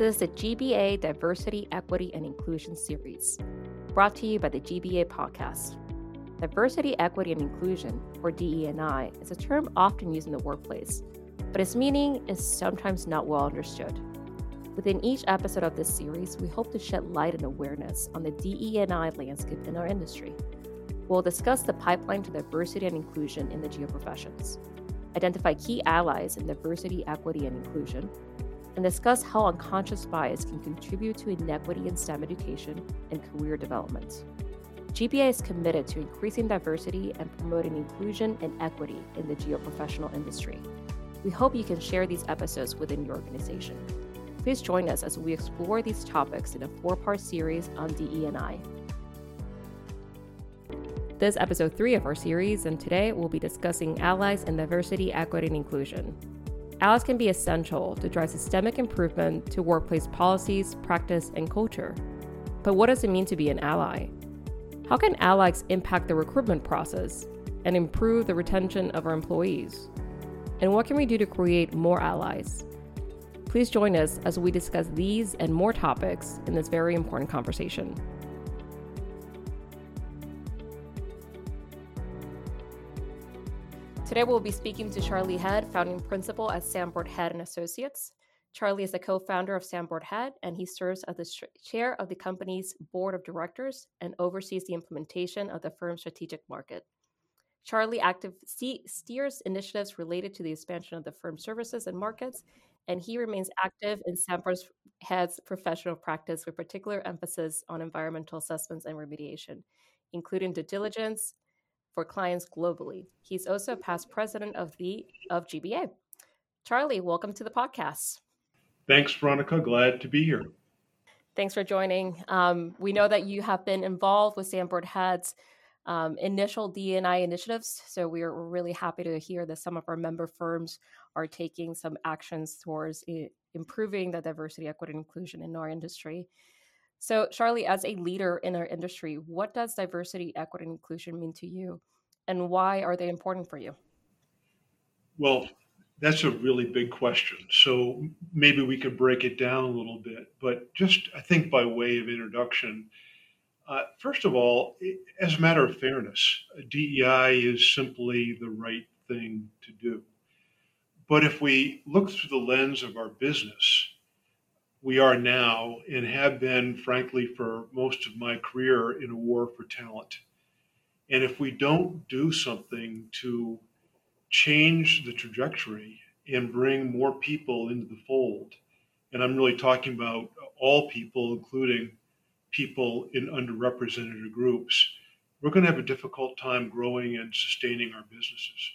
This is the GBA Diversity, Equity, and Inclusion series, brought to you by the GBA podcast. Diversity, Equity, and Inclusion, or DE&I, is a term often used in the workplace, but its meaning is sometimes not well understood. Within each episode of this series, we hope to shed light and awareness on the DE&I landscape in our industry. We'll discuss the pipeline to diversity and inclusion in the geoprofessions, identify key allies in diversity, equity, and inclusion, and discuss how unconscious bias can contribute to inequity in STEM education and career development. GBA is committed to increasing diversity and promoting inclusion and equity in the geoprofessional industry. We hope you can share these episodes within your organization. Please join us as we explore these topics in a four-part series on DE&I. This is episode three of our series, and today we'll be discussing allies in diversity, equity, and inclusion. Allies can be essential to drive systemic improvement to workplace policies, practice, and culture. But what does it mean to be an ally? How can allies impact the recruitment process and improve the retention of our employees? And what can we do to create more allies? Please join us as we discuss these and more topics in this very important conversation. Today we'll be speaking to Charlie Head, founding principal at Sanborn Head and Associates. Charlie is the co-founder of Sanborn Head, and he serves as the chair of the company's board of directors and oversees the implementation of the firm's strategic market. Charlie active steers initiatives related to the expansion of the firm's services and markets, and he remains active in Sanborn Head's professional practice with particular emphasis on environmental assessments and remediation, including due diligence, for clients globally. He's also past president of the of GBA. Charlie, welcome to the podcast. Thanks, Veronica. Glad to be here. Thanks for joining. Um, we know that you have been involved with Sanborn Head's um, initial DNI initiatives, so we are really happy to hear that some of our member firms are taking some actions towards I- improving the diversity, equity, and inclusion in our industry. So, Charlie, as a leader in our industry, what does diversity, equity, and inclusion mean to you? And why are they important for you? Well, that's a really big question. So maybe we could break it down a little bit. But just, I think, by way of introduction, uh, first of all, as a matter of fairness, DEI is simply the right thing to do. But if we look through the lens of our business, we are now and have been, frankly, for most of my career in a war for talent. And if we don't do something to change the trajectory and bring more people into the fold, and I'm really talking about all people, including people in underrepresented groups, we're going to have a difficult time growing and sustaining our businesses.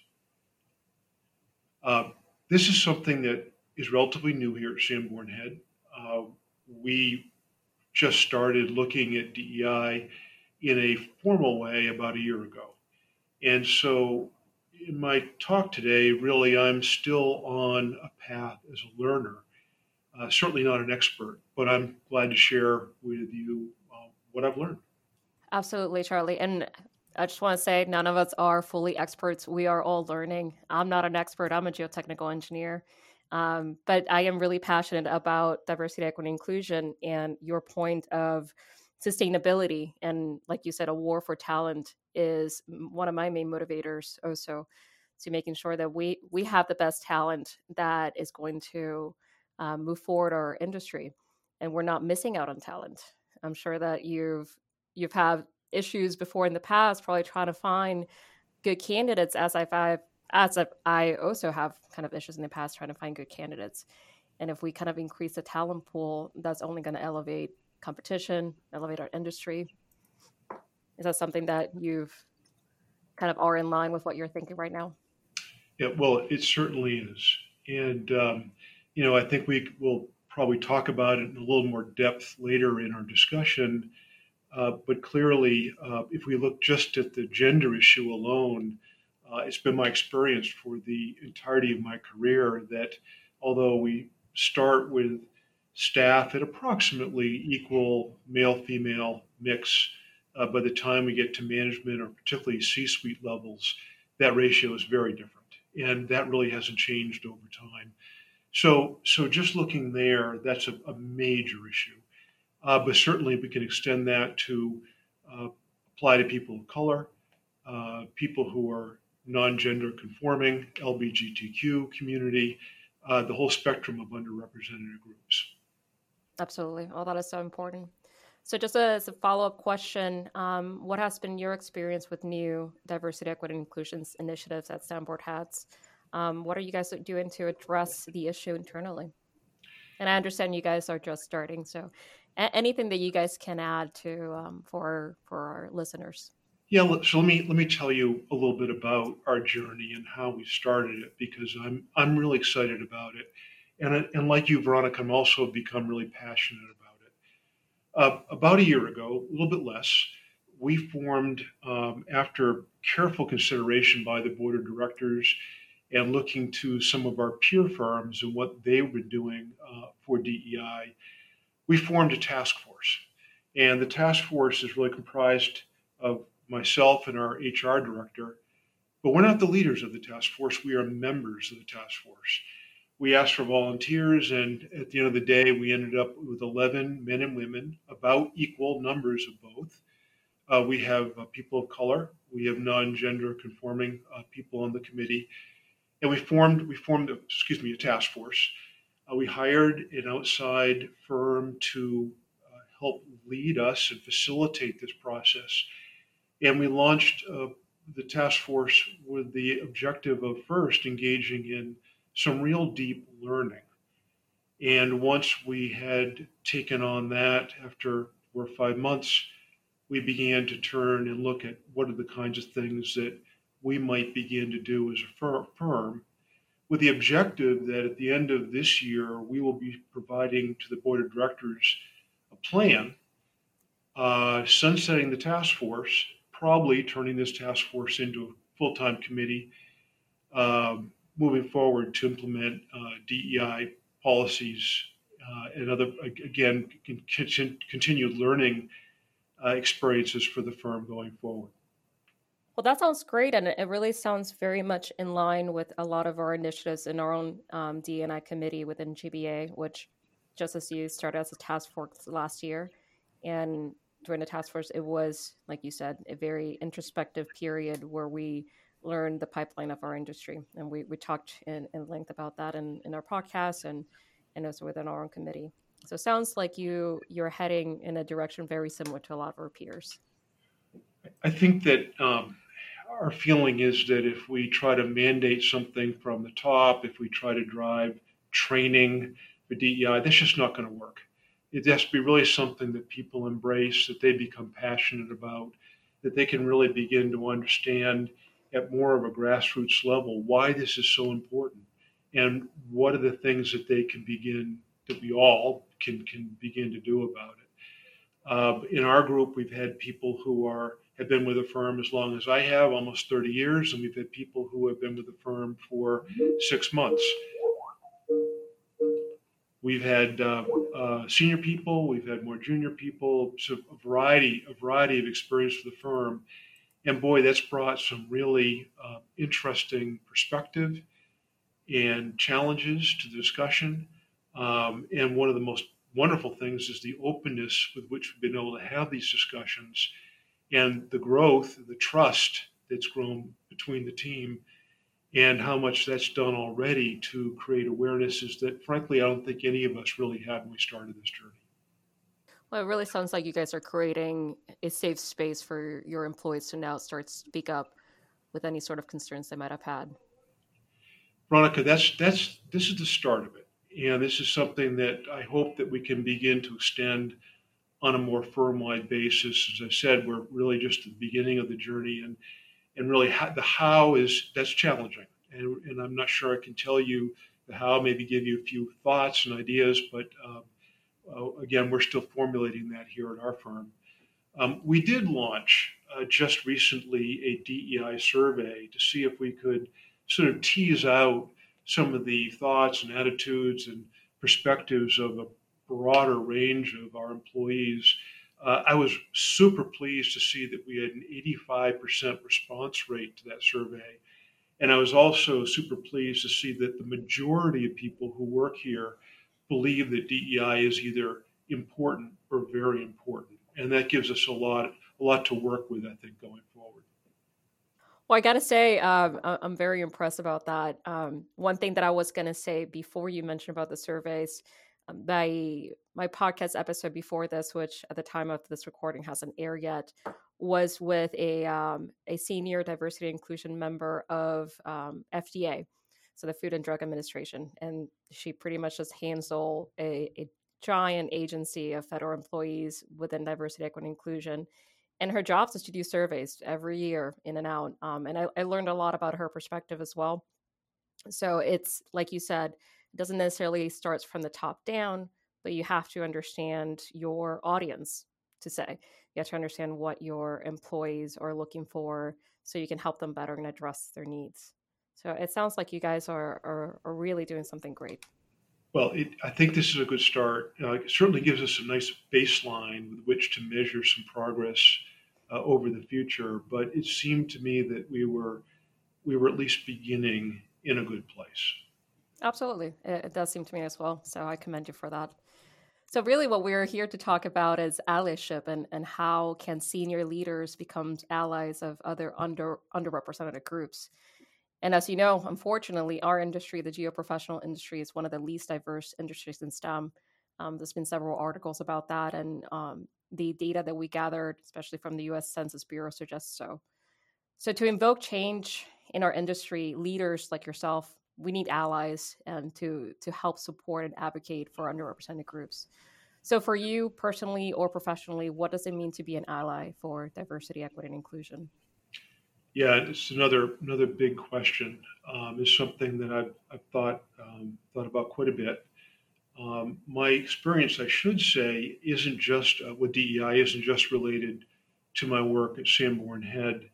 Uh, this is something that is relatively new here at Sanborn Head. Uh, we just started looking at DEI in a formal way about a year ago. And so, in my talk today, really, I'm still on a path as a learner. Uh, certainly not an expert, but I'm glad to share with you uh, what I've learned. Absolutely, Charlie. And I just want to say, none of us are fully experts. We are all learning. I'm not an expert, I'm a geotechnical engineer. Um, but I am really passionate about diversity, equity, inclusion, and your point of sustainability. And like you said, a war for talent is one of my main motivators. Also, to making sure that we we have the best talent that is going to um, move forward our industry, and we're not missing out on talent. I'm sure that you've you've had issues before in the past, probably trying to find good candidates as I've as a, I also have kind of issues in the past trying to find good candidates. And if we kind of increase the talent pool, that's only going to elevate competition, elevate our industry. Is that something that you've kind of are in line with what you're thinking right now? Yeah, well, it certainly is. And, um, you know, I think we will probably talk about it in a little more depth later in our discussion. Uh, but clearly, uh, if we look just at the gender issue alone, uh, it's been my experience for the entirety of my career that although we start with staff at approximately equal male female mix, uh, by the time we get to management or particularly C suite levels, that ratio is very different. And that really hasn't changed over time. So, so just looking there, that's a, a major issue. Uh, but certainly we can extend that to uh, apply to people of color, uh, people who are non-gender conforming, LGBTQ community, uh, the whole spectrum of underrepresented groups. Absolutely. All that is so important. So, just as a follow up question, um, what has been your experience with new diversity, equity, and inclusions initiatives at Sanborn Head's? Um, what are you guys doing to address the issue internally? And I understand you guys are just starting, so a- anything that you guys can add to um, for for our listeners. Yeah, so let me let me tell you a little bit about our journey and how we started it because I'm I'm really excited about it, and and like you, Veronica, I'm also become really passionate about it. Uh, about a year ago, a little bit less, we formed um, after careful consideration by the board of directors and looking to some of our peer firms and what they were doing uh, for DEI, we formed a task force, and the task force is really comprised of myself and our HR director, but we're not the leaders of the task force. We are members of the task force. We asked for volunteers, and at the end of the day, we ended up with 11 men and women, about equal numbers of both. Uh, we have uh, people of color, we have non-gender conforming uh, people on the committee, and we formed we formed excuse me a task force. Uh, we hired an outside firm to uh, help lead us and facilitate this process and we launched uh, the task force with the objective of first engaging in some real deep learning. And once we had taken on that after four or five months, we began to turn and look at what are the kinds of things that we might begin to do as a firm with the objective that at the end of this year, we will be providing to the board of directors a plan, uh, sunsetting the task force, probably turning this task force into a full-time committee um, moving forward to implement uh, DEI policies uh, and other, again, continued learning uh, experiences for the firm going forward. Well, that sounds great, and it really sounds very much in line with a lot of our initiatives in our own um, DNI committee within GBA, which, just as you started as a task force last year, and during the task force, it was, like you said, a very introspective period where we learned the pipeline of our industry. And we, we talked in, in length about that in, in our podcast and, and also within our own committee. So it sounds like you you're heading in a direction very similar to a lot of our peers. I think that um, our feeling is that if we try to mandate something from the top, if we try to drive training for DEI, that's just not going to work it has to be really something that people embrace, that they become passionate about, that they can really begin to understand at more of a grassroots level why this is so important and what are the things that they can begin that we all can can begin to do about it. Uh, in our group, we've had people who are have been with the firm as long as I have, almost 30 years, and we've had people who have been with the firm for six months. We've had uh, uh, senior people, we've had more junior people, so a variety, a variety of experience for the firm, and boy, that's brought some really uh, interesting perspective and challenges to the discussion. Um, and one of the most wonderful things is the openness with which we've been able to have these discussions, and the growth, the trust that's grown between the team and how much that's done already to create awarenesses that, frankly, I don't think any of us really had when we started this journey. Well, it really sounds like you guys are creating a safe space for your employees to now start speak up with any sort of concerns they might have had. Veronica, that's that's this is the start of it, and this is something that I hope that we can begin to extend on a more firm-wide basis. As I said, we're really just at the beginning of the journey, and and really how, the how is that's challenging. And, and, i'm not sure i can tell you the how maybe give you a few thoughts and ideas but um, uh, again we're still formulating that here at our firm. Um, we did launch uh, just recently a dei survey to see if we could sort of tease out some of the thoughts and attitudes and perspectives of a broader range of our employees uh, I was super pleased to see that we had an 85% response rate to that survey. And I was also super pleased to see that the majority of people who work here believe that DEI is either important or very important. And that gives us a lot, a lot to work with, I think, going forward. Well, I got to say, um, I'm very impressed about that. Um, one thing that I was going to say before you mentioned about the surveys, my my podcast episode before this, which at the time of this recording hasn't aired yet, was with a um, a senior diversity inclusion member of um, FDA, so the Food and Drug Administration, and she pretty much just handles a, a giant agency of federal employees within diversity, equity, inclusion. And her job is to do surveys every year in and out. Um, and I, I learned a lot about her perspective as well. So it's like you said, doesn't necessarily starts from the top down, but you have to understand your audience to say. You have to understand what your employees are looking for so you can help them better and address their needs. So it sounds like you guys are, are, are really doing something great. Well, it, I think this is a good start. Uh, it certainly gives us a nice baseline with which to measure some progress uh, over the future. But it seemed to me that we were we were at least beginning in a good place. Absolutely, it, it does seem to me as well. So I commend you for that. So really, what we're here to talk about is allyship and and how can senior leaders become allies of other under underrepresented groups. And as you know, unfortunately, our industry, the geoprofessional industry, is one of the least diverse industries in STEM. Um, there's been several articles about that, and um, the data that we gathered, especially from the U.S. Census Bureau, suggests so. So, to invoke change in our industry, leaders like yourself, we need allies and to to help support and advocate for underrepresented groups. So, for you personally or professionally, what does it mean to be an ally for diversity, equity, and inclusion? Yeah, it's another another big question. Um, it's something that I've, I've thought um, thought about quite a bit. Um, my experience, I should say, isn't just uh, with DEI isn't just related to my work at Sanborn Head.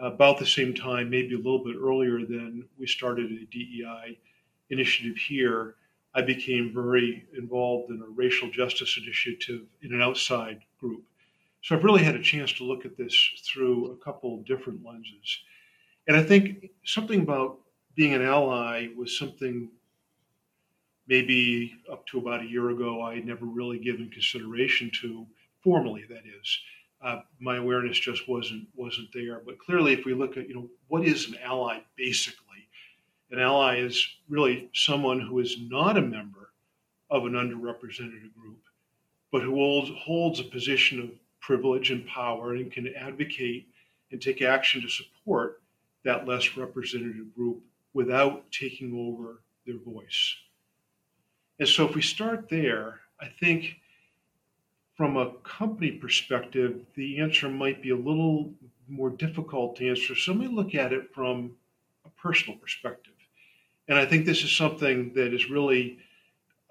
About the same time, maybe a little bit earlier than we started a DEI initiative here, I became very involved in a racial justice initiative in an outside group. So I've really had a chance to look at this through a couple different lenses. And I think something about being an ally was something maybe up to about a year ago I had never really given consideration to formally that is. Uh, my awareness just wasn't wasn't there. But clearly if we look at, you know, what is an ally basically? An ally is really someone who is not a member of an underrepresented group, but who holds, holds a position of privilege and power and can advocate and take action to support that less representative group without taking over their voice. And so, if we start there, I think from a company perspective, the answer might be a little more difficult to answer. So, let me look at it from a personal perspective. And I think this is something that is really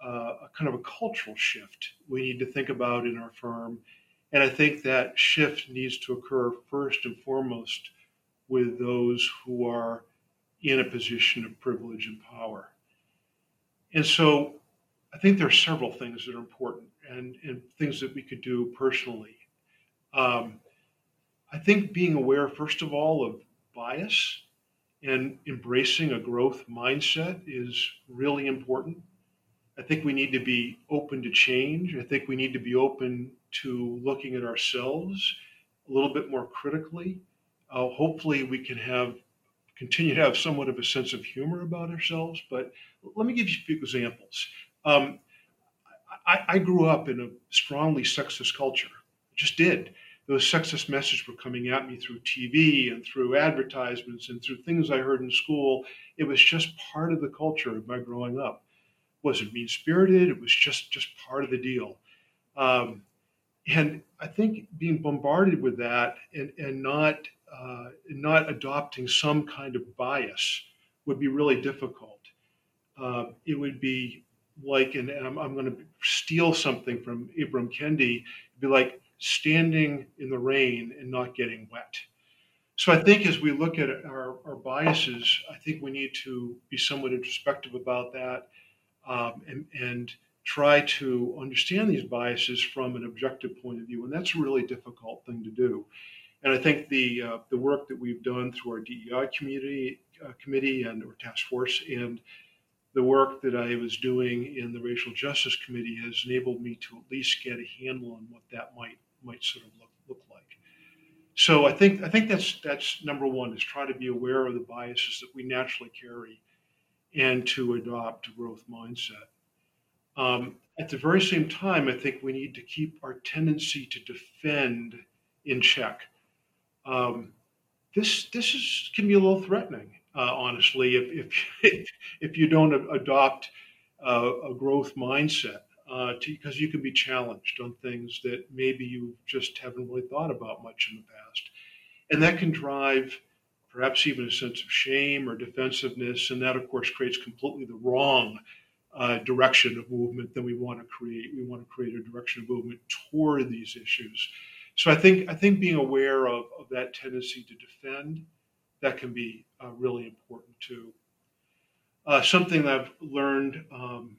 uh, a kind of a cultural shift we need to think about in our firm and I think that shift needs to occur first and foremost with those who are in a position of privilege and power. And so I think there are several things that are important and, and things that we could do personally. Um, I think being aware, first of all, of bias and embracing a growth mindset is really important. I think we need to be open to change. I think we need to be open to looking at ourselves a little bit more critically. Uh, hopefully, we can have continue to have somewhat of a sense of humor about ourselves. But let me give you a few examples. Um, I, I, grew up in a strongly sexist culture. I Just did. Those sexist messages were coming at me through TV and through advertisements and through things I heard in school. It was just part of the culture of my growing up It wasn't mean spirited. It was just just part of the deal. Um, and I think being bombarded with that and, and not uh, not adopting some kind of bias would be really difficult. Uh, it would be like, and, I'm, I'm going to steal something from Ibram Kendi, be like standing in the rain and not getting wet. So I think as we look at our, our biases, I think we need to be somewhat introspective about that um, and, and try to understand these biases from an objective point of view. And that's a really difficult thing to do. And I think the, uh, the work that we've done through our DEI community uh, committee and or task force, and the work that I was doing in the racial justice committee has enabled me to at least get a handle on what that might might sort of look look like. So I think I think that's that's number one is try to be aware of the biases that we naturally carry, and to adopt a growth mindset. Um, at the very same time, I think we need to keep our tendency to defend in check. Um, this this is can be a little threatening, uh, honestly, if if if you don't adopt uh, a growth mindset uh, because you can be challenged on things that maybe you just haven't really thought about much in the past. And that can drive perhaps even a sense of shame or defensiveness. And that, of course, creates completely the wrong uh, direction of movement that we want to create. We want to create a direction of movement toward these issues. So I think I think being aware of, of that tendency to defend that can be uh, really important too. Uh, something I've learned um,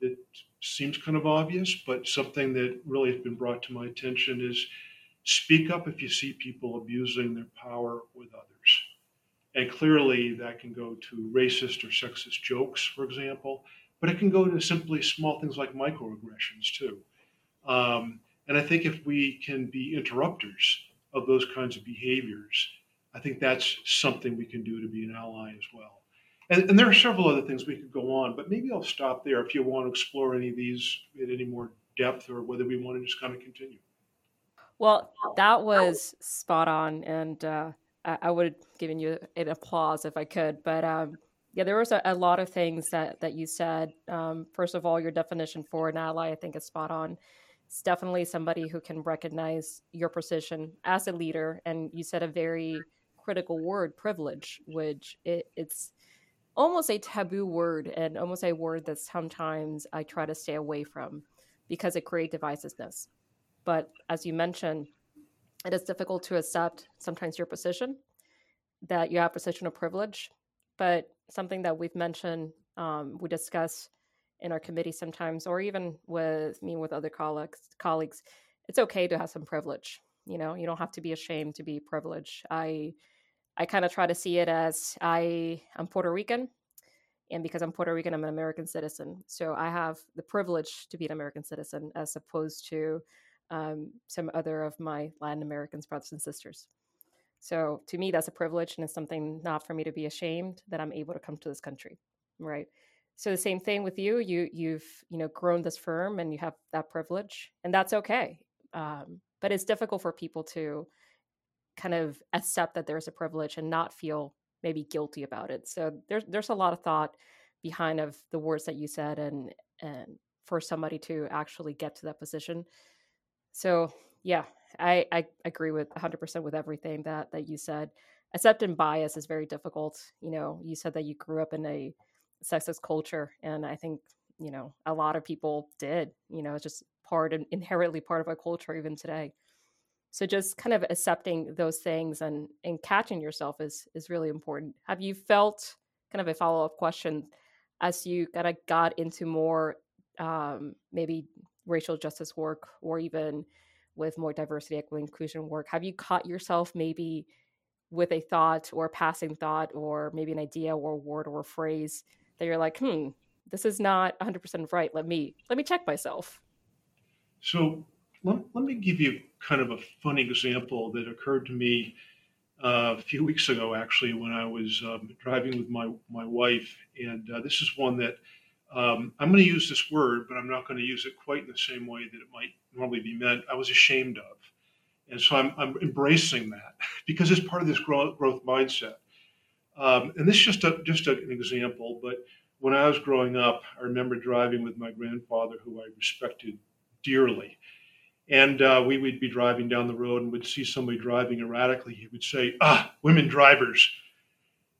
that seems kind of obvious, but something that really has been brought to my attention is speak up if you see people abusing their power with others. And clearly, that can go to racist or sexist jokes, for example, but it can go to simply small things like microaggressions, too. Um, and I think if we can be interrupters of those kinds of behaviors, I think that's something we can do to be an ally as well. And, and, there are several other things we could go on, but maybe I'll stop there if you want to explore any of these in any more depth or whether we want to just kind of continue. Well, that was spot on. And uh, I, I, would have given you an applause if I could. But um, yeah, there was a, a, lot of things that, that you said. Um, first of all, your definition for an ally, I think, is spot on. It's definitely somebody who can recognize your position as a leader. And you said a very critical word, privilege, which it, it's almost a taboo word and almost a word that sometimes I try to stay away from because it creates divisiveness. But as you mentioned, it is difficult to accept sometimes your position, that you have position of privilege. But something that we've mentioned, um, we discuss in our committee sometimes, or even with me with other colleagues, colleagues, it's okay to have some privilege. You know, you don't have to be ashamed to be privileged. I I kind of try to see it as I am Puerto Rican, and because I'm Puerto Rican, I'm an American citizen. So I have the privilege to be an American citizen, as opposed to um, some other of my Latin Americans brothers and sisters. So to me, that's a privilege, and it's something not for me to be ashamed that I'm able to come to this country, right? So the same thing with you. You you've you know grown this firm, and you have that privilege, and that's okay. Um, but it's difficult for people to kind of accept that there's a privilege and not feel maybe guilty about it. So there's there's a lot of thought behind of the words that you said and and for somebody to actually get to that position. So yeah, I, I agree with 100% with everything that that you said. Accepting bias is very difficult. You know, you said that you grew up in a sexist culture, and I think you know a lot of people did. You know, it's just part and inherently part of our culture even today so just kind of accepting those things and and catching yourself is is really important. Have you felt kind of a follow-up question as you kind of got into more um, maybe racial justice work or even with more diversity equity inclusion work? Have you caught yourself maybe with a thought or a passing thought or maybe an idea or a word or a phrase that you're like hmm this is not 100% right. Let me let me check myself. So let, let me give you kind of a funny example that occurred to me uh, a few weeks ago, actually, when I was um, driving with my, my wife. And uh, this is one that um, I'm going to use this word, but I'm not going to use it quite in the same way that it might normally be meant. I was ashamed of. And so I'm, I'm embracing that because it's part of this growth, growth mindset. Um, and this is just, a, just a, an example, but when I was growing up, I remember driving with my grandfather, who I respected dearly. And uh, we would be driving down the road and would see somebody driving erratically. He would say, Ah, women drivers.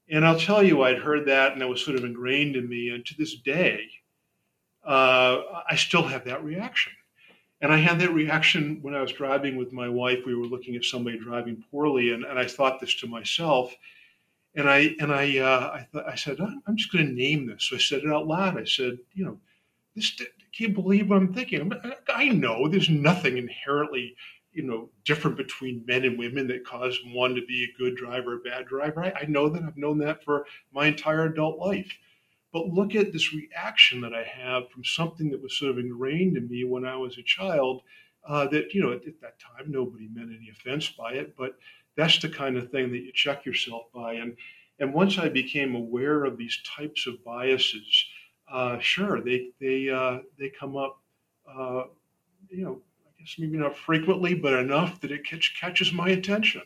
And I'll tell you, I'd heard that and that was sort of ingrained in me. And to this day, uh, I still have that reaction. And I had that reaction when I was driving with my wife. We were looking at somebody driving poorly, and, and I thought this to myself. And I and I uh, I, th- I said, I'm just going to name this. So I said it out loud. I said, you know, this can't believe what I'm thinking. I know there's nothing inherently you know different between men and women that cause one to be a good driver, or a bad driver. I, I know that I've known that for my entire adult life. But look at this reaction that I have from something that was sort of ingrained in me when I was a child. Uh, that you know at, at that time nobody meant any offense by it, but that's the kind of thing that you check yourself by. And and once I became aware of these types of biases, uh, sure they they uh, they come up, uh, you know, I guess maybe not frequently, but enough that it catch, catches my attention.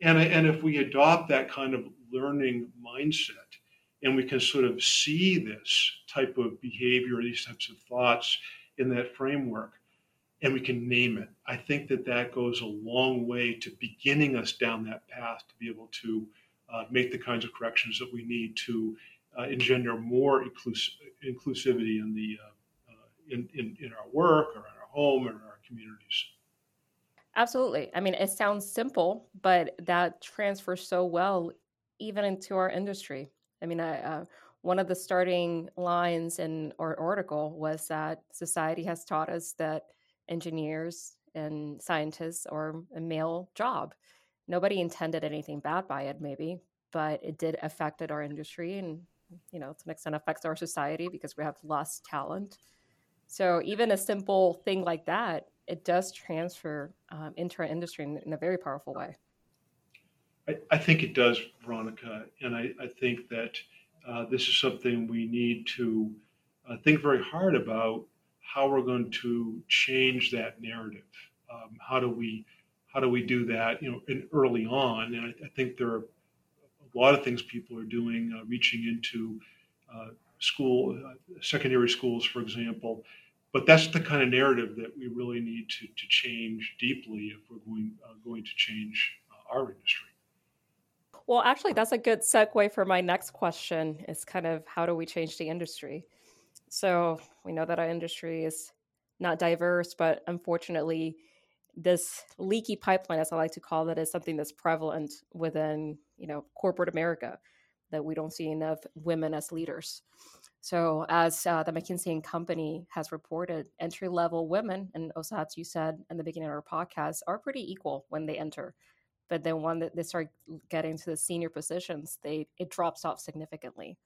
And and if we adopt that kind of learning mindset, and we can sort of see this type of behavior, these types of thoughts in that framework, and we can name it. I think that that goes a long way to beginning us down that path to be able to uh, make the kinds of corrections that we need to engender more inclus- inclusivity in the uh, uh, in, in, in our work or in our home or in our communities. Absolutely. I mean, it sounds simple, but that transfers so well even into our industry. I mean, I, uh, one of the starting lines in our article was that society has taught us that engineers and scientists are a male job. Nobody intended anything bad by it, maybe, but it did affected our industry and you know to an extent affects our society because we have less talent. So even a simple thing like that, it does transfer um, into our industry in, in, a very powerful way. I, I think it does, Veronica, and I, I think that uh, this is something we need to uh, think very hard about how we're going to change that narrative. Um, how do we how do we do that? You know, early on, and I, I, think there are a lot of things people are doing, uh, reaching into uh, school, uh, secondary schools, for example. But that's the kind of narrative that we really need to, to change deeply if we're going uh, going to change uh, our industry. Well, actually, that's a good segue for my next question. Is kind of how do we change the industry? So we know that our industry is not diverse, but unfortunately, this leaky pipeline, as I like to call it, is something that's prevalent within you know corporate America that we don't see enough women as leaders. So, as uh, the McKinsey and Company has reported, entry level women, and as you said in the beginning of our podcast, are pretty equal when they enter. But then when they start getting to the senior positions, they it drops off significantly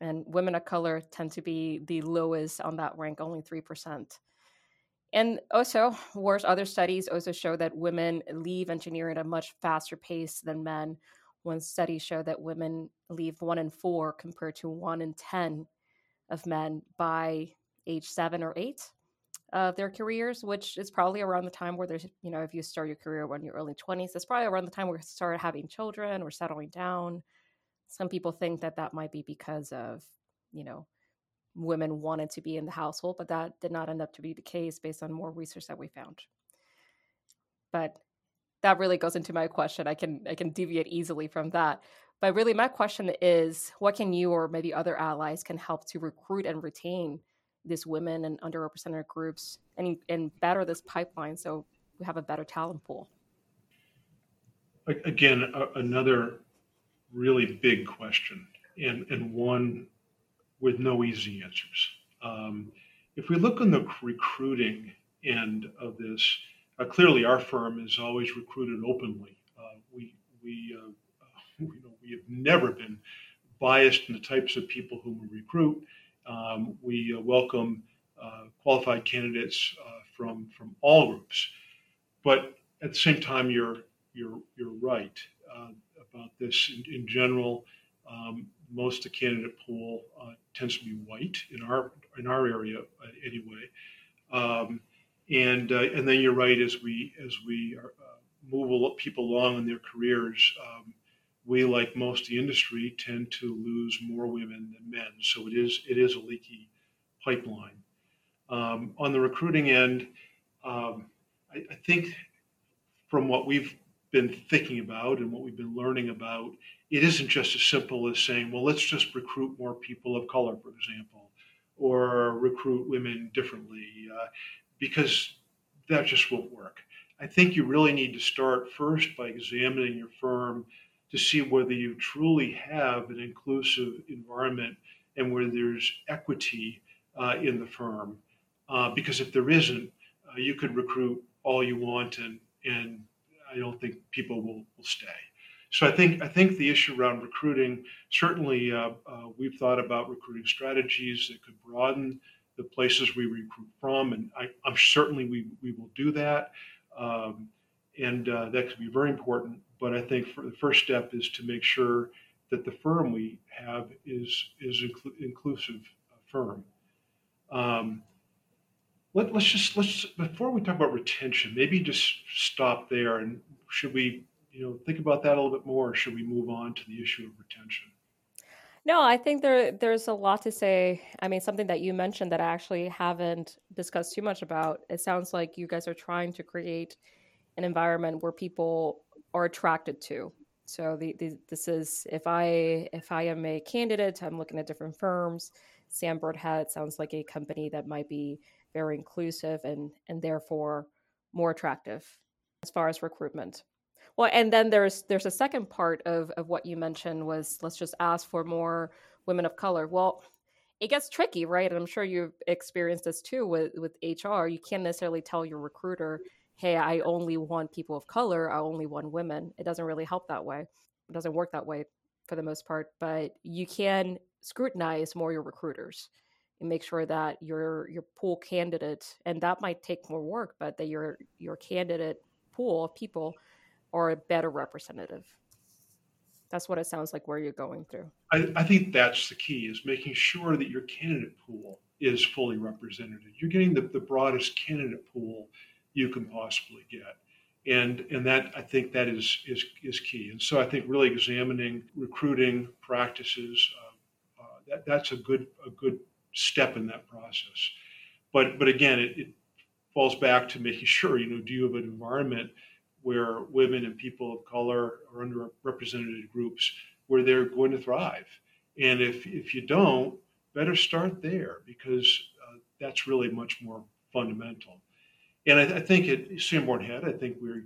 and women of color tend to be the lowest on that rank, only 3%. And also, worse, other studies also show that women leave engineering at a much faster pace than men. One study showed that women leave one in four compared to one in 10 of men by age seven or eight of their careers, which is probably around the time where there's, you know, if you start your career when you're early 20s, that's probably around the time where you start having children or settling down some people think that that might be because of you know women wanted to be in the household but that did not end up to be the case based on more research that we found. But that really goes into my question. I can i can deviate easily from that. But really my question is what can you or maybe other allies can help to recruit and retain these women and underrepresented groups and and better this pipeline so we have a better talent pool? Again another really big question and, and one with no easy answers. Um, if we look on the recruiting end of this, uh, clearly our firm has always recruited openly. Uh, we we, uh, we, you know, we have never been biased in the types of people whom we recruit. Um, we uh, welcome uh, qualified candidates uh, from from all groups, but at the same time, you're you're you're right about this in, in general. Um, most of the candidate pool uh, tends to be white in our in our area uh, anyway. Um, and uh, and then you're right as we as we are, uh, move people along in their careers, um, we like most of the industry tend to lose more women than men. So it is it is a leaky pipeline. Um, on the recruiting end, um, I, I think from what we've been thinking about and what we've been learning about, it isn't just as simple as saying, well, let's just recruit more people of color, for example, or recruit women differently, uh, because that just won't work. I think you really need to start first by examining your firm to see whether you truly have an inclusive environment and where there's equity uh, in the firm. Uh, because if there isn't, uh, you could recruit all you want and and I don't think people will, will stay. So I think I think the issue around recruiting certainly uh, uh, we've thought about recruiting strategies that could broaden the places we recruit from, and I, am certainly we we will do that, um, and uh, that could be very important. But I think the first step is to make sure that the firm we have is is inclu- inclusive firm. Um, let, us just let's before we talk about retention, maybe just stop there and should we you know think about that a little bit more, should we move on to the issue of retention? No, I think there there's a lot to say. I mean, something that you mentioned that I actually haven't discussed too much about. It sounds like you guys are trying to create an environment where people are attracted to. So the, the, this is if I if I am a candidate, I'm looking at different firms. Sanborn Head sounds like a company that might be very inclusive and and therefore more attractive as far as recruitment. Well, and then there's there's a second part of of what you mentioned was let's just ask for more women of color. Well, it gets tricky, right? And I'm sure you've experienced this too with with HR. You can't necessarily tell your recruiter, "Hey, I only want people of color. I only want women." It doesn't really help that way. It doesn't work that way for the most part. But you can scrutinize more your recruiters and make sure that your your pool candidate and that might take more work but that your your candidate pool of people are a better representative that's what it sounds like where you're going through I, I think that's the key is making sure that your candidate pool is fully represented you're getting the, the broadest candidate pool you can possibly get and and that I think that is is is key. And so I think really examining recruiting practices, uh, that, that's a good a good step in that process. But but again, it, it falls back to making sure you know do you have an environment where women and people of color are underrepresented groups where they're going to thrive, and if if you don't, better start there because uh, that's really much more fundamental. And I, I think at Sanborn Head, I think we're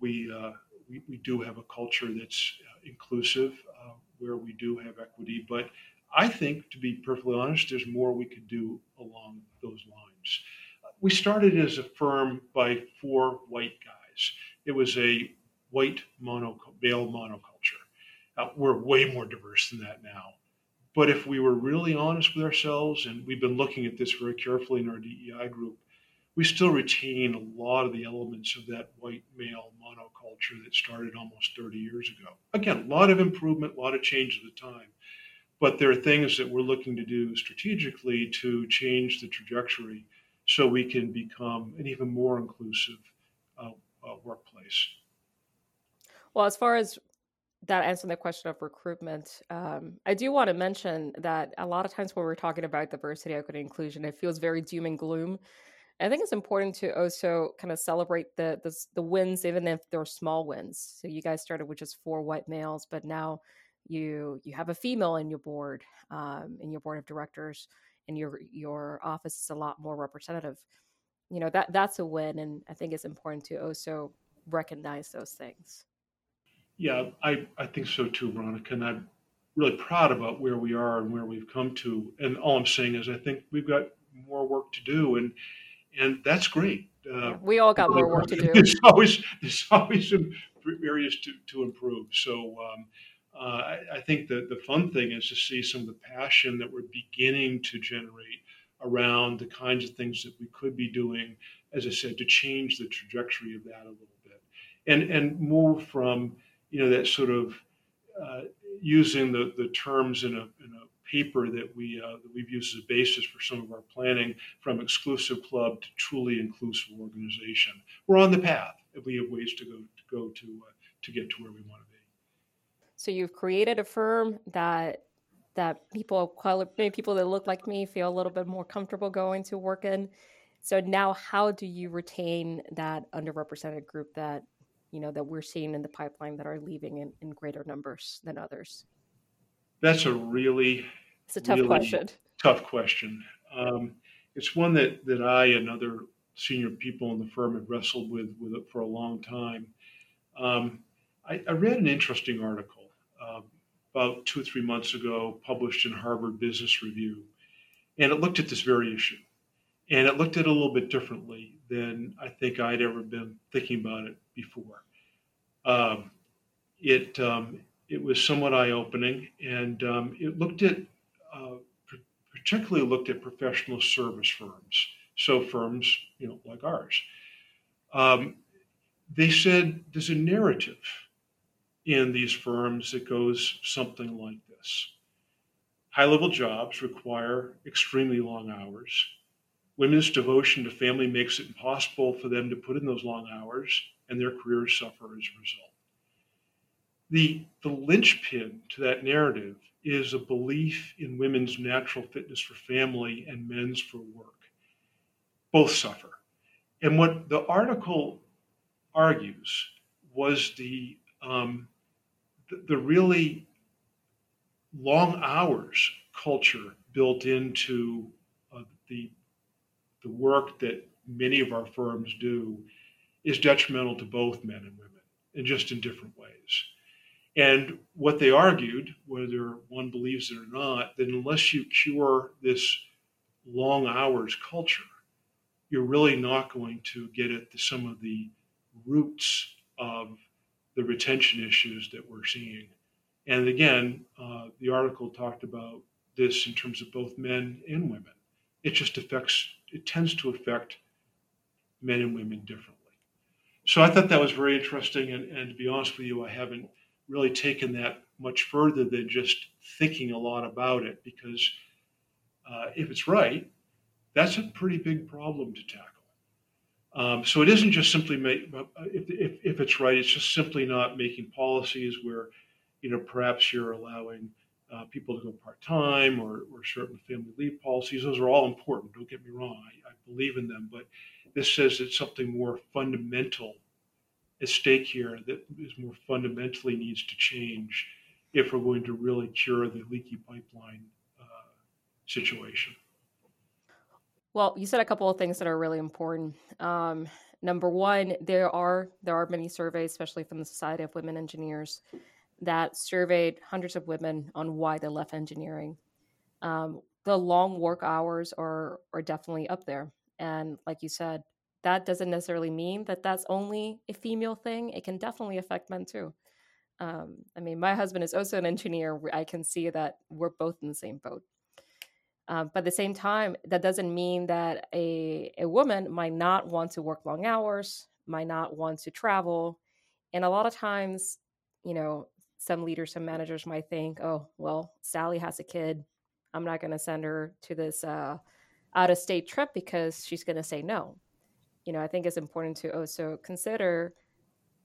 we uh, we, we do have a culture that's uh, inclusive, uh, where we do have equity, but I think, to be perfectly honest, there's more we could do along those lines. We started as a firm by four white guys. It was a white mono, male monoculture. Uh, we're way more diverse than that now. But if we were really honest with ourselves, and we've been looking at this very carefully in our DEI group, we still retain a lot of the elements of that white male monoculture that started almost 30 years ago. Again, a lot of improvement, a lot of change at the time but there are things that we're looking to do strategically to change the trajectory so we can become an even more inclusive uh, workplace. Well, as far as that answering the question of recruitment, um, I do want to mention that a lot of times when we're talking about diversity, equity, inclusion, it feels very doom and gloom. I think it's important to also kind of celebrate the, the the wins, even if they're small wins. So you guys started with just four white males, but now you you have a female in your board um, in your board of directors and your your office is a lot more representative you know that that's a win and i think it's important to also recognize those things. Yeah i i think so too veronica and i'm really proud about where we are and where we've come to and all i'm saying is i think we've got more work to do and and that's great uh, yeah, we all got more work to do. there's always there's always some areas to, to improve so um, uh, I, I, think the, the fun thing is to see some of the passion that we're beginning to generate around the kinds of things that we could be doing, as I said, to change the trajectory of that a little bit, and and move from you know that sort of uh, using the, the terms in a, in a paper that we uh, that we've used as a basis for some of our planning from exclusive club to truly inclusive organization. We're on the path. And we have ways to go to go to uh, to get to where we want to be. So you've created a firm that that people maybe people that look like me feel a little bit more comfortable going to work in. So now how do you retain that underrepresented group that you know that we're seeing in the pipeline that are leaving in, in greater numbers than others? That's a really it's a tough really question. Tough question. Um, it's one that that I and other senior people in the firm have wrestled with with it for a long time. Um, I, I, read an interesting article uh, about two or three months ago, published in Harvard Business Review, and it looked at this very issue. and it looked at it a little bit differently than I think I'd ever been thinking about it before. Um, it um, it was somewhat eye opening, and um, it looked at uh, particularly looked at professional service firms, so firms you know like ours. Um, they said there's a narrative in these firms it goes something like this. High level jobs require extremely long hours. Women's devotion to family makes it impossible for them to put in those long hours, and their careers suffer as a result. The, the linchpin to that narrative is a belief in women's natural fitness for family and men's for work. Both suffer. And what the article argues was the, um, the, the really long hours culture built into uh, the the work that many of our firms do is detrimental to both men and women, and just in different ways. And what they argued, whether one believes it or not, that unless you cure this long hours culture, you're really not going to get at the, some of the roots of the retention issues that we're seeing. And again, uh, the article talked about this in terms of both men and women. It just affects it tends to affect men and women differently. So I thought that was very interesting. And, and to be honest with you, I haven't really taken that much further than just thinking a lot about it because uh, if it's right, that's a pretty big problem to tackle. Um, so it isn't just simply make, uh, if, if, if it's right, it's just simply not making policies where, you know, perhaps you're allowing uh, people to go part time or, or certain family leave policies. Those are all important. Don't get me wrong. I, I believe in them. But this says it's something more fundamental at stake here that is more fundamentally needs to change if we're going to really cure the leaky pipeline uh, situation. Well, you said a couple of things that are really important. Um, number one, there are there are many surveys, especially from the Society of Women Engineers, that surveyed hundreds of women on why they left engineering. Um, the long work hours are are definitely up there, and like you said, that doesn't necessarily mean that that's only a female thing. It can definitely affect men too. Um, I mean, my husband is also an engineer. I can see that we're both in the same boat. Uh, but at the same time, that doesn't mean that a, a woman might not want to work long hours, might not want to travel. And a lot of times, you know, some leaders, some managers might think, oh, well, Sally has a kid. I'm not going to send her to this uh, out of state trip because she's going to say no. You know, I think it's important to also consider,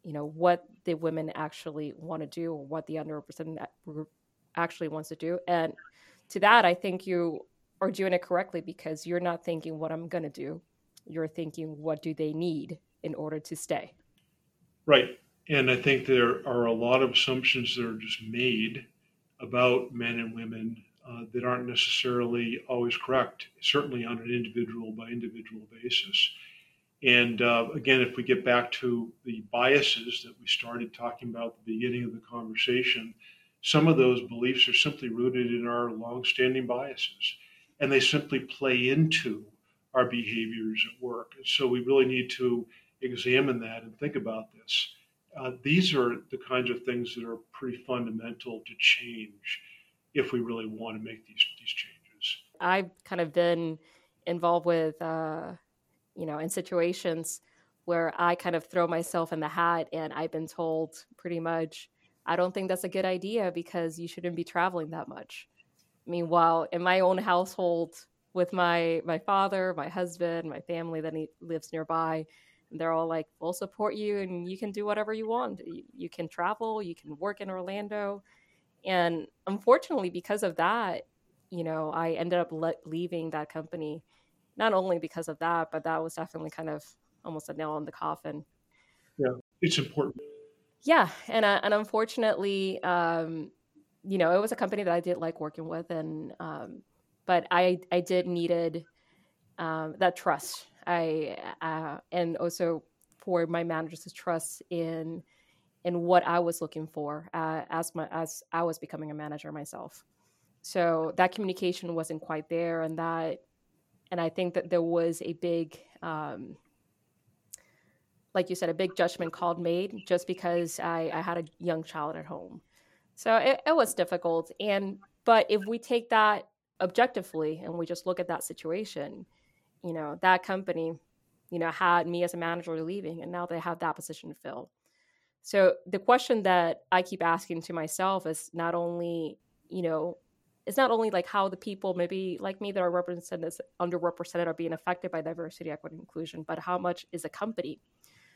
you know, what the women actually want to do or what the underrepresented group actually wants to do. And to that, I think you are doing it correctly because you're not thinking what I'm going to do. You're thinking what do they need in order to stay. Right. And I think there are a lot of assumptions that are just made about men and women uh, that aren't necessarily always correct, certainly on an individual by individual basis. And uh, again, if we get back to the biases that we started talking about at the beginning of the conversation, some of those beliefs are simply rooted in our longstanding biases, and they simply play into our behaviors at work. And so we really need to examine that and think about this uh, these are the kinds of things that are pretty fundamental to change if we really want to make these these changes. I've kind of been involved with, uh, you know, in situations where I kind of throw myself in the hat, and I've been told pretty much, I don't think that's a good idea because you shouldn't be traveling that much. Meanwhile, in my own household, with my my father, my husband, my family that he lives nearby, they're all like, we'll support you and you can do whatever you want. You, you can travel, you can work in Orlando. And unfortunately, because of that, you know, I ended up le- leaving that company, not only because of that, but that was definitely kind of almost a nail in the coffin. Yeah, it's important. Yeah, and uh, and unfortunately, um, you know, it was a company that I did like working with, and um, but I I did needed um, that trust I uh, and also for my managers trust in in what I was looking for uh, as my as I was becoming a manager myself. So that communication wasn't quite there, and that and I think that there was a big, um, like you said, a big judgment called made just because I, I had a young child at home. So it, it was difficult. And but if we take that objectively and we just look at that situation, you know, that company, you know, had me as a manager leaving and now they have that position to fill. So the question that I keep asking to myself is not only, you know, it's not only like how the people maybe like me that are represented underrepresented are being affected by diversity, equity, inclusion, but how much is a company?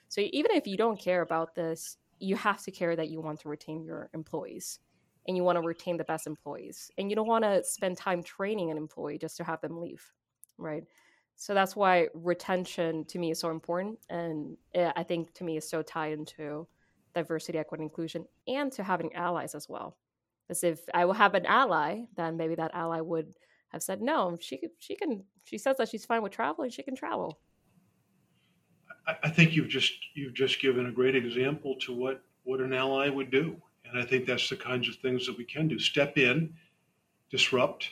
So even if you don't care about this, you have to care that you want to retain your employees and you want to retain the best employees and you don't want to spend time training an employee just to have them leave right? So that's why retention to me is so important and i think to me is so tied into diversity equity inclusion and to having allies as well. Because if i will have an ally then maybe that ally would have said no she she can she says that she's fine with traveling she can travel I think you've just you've just given a great example to what what an ally would do, and I think that's the kinds of things that we can do: step in, disrupt,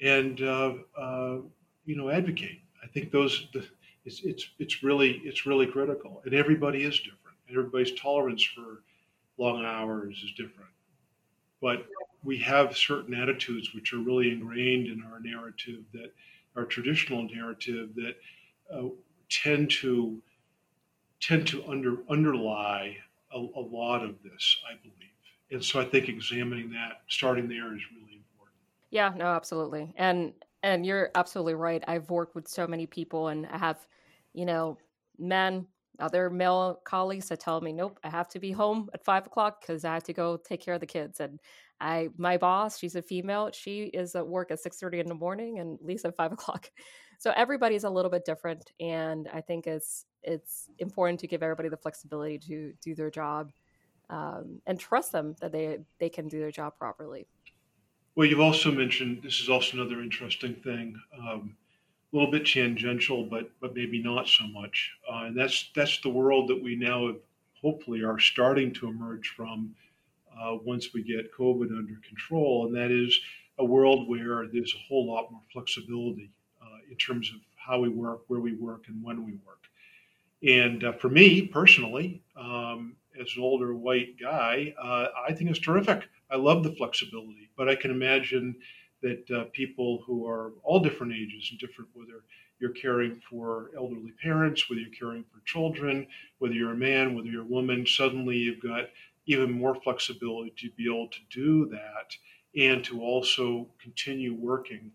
and uh, uh, you know advocate. I think those the, it's it's it's really it's really critical, and everybody is different, and everybody's tolerance for long hours is different, but we have certain attitudes which are really ingrained in our narrative that our traditional narrative that uh, tend to tend to under underlie a, a lot of this, I believe. And so I think examining that, starting there, is really important. Yeah, no, absolutely. And and you're absolutely right. I've worked with so many people, and I have, you know, men, other male colleagues that tell me, "Nope, I have to be home at five o'clock because I have to go take care of the kids." And I, my boss, she's a female. She is at work at six thirty in the morning and leaves at five o'clock so everybody's a little bit different and i think it's it's important to give everybody the flexibility to do their job um, and trust them that they they can do their job properly. Well you've also mentioned this is also another interesting thing um, a little bit tangential but but maybe not so much uh, and that's that's the world that we now hopefully are starting to emerge from uh, once we get covid under control and that is a world where there's a whole lot more flexibility in terms of how we work, where we work, and when we work. And uh, for me personally, um, as an older white guy, uh, I think it's terrific. I love the flexibility, but I can imagine that uh, people who are all different ages and different, whether you're caring for elderly parents, whether you're caring for children, whether you're a man, whether you're a woman, suddenly you've got even more flexibility to be able to do that and to also continue working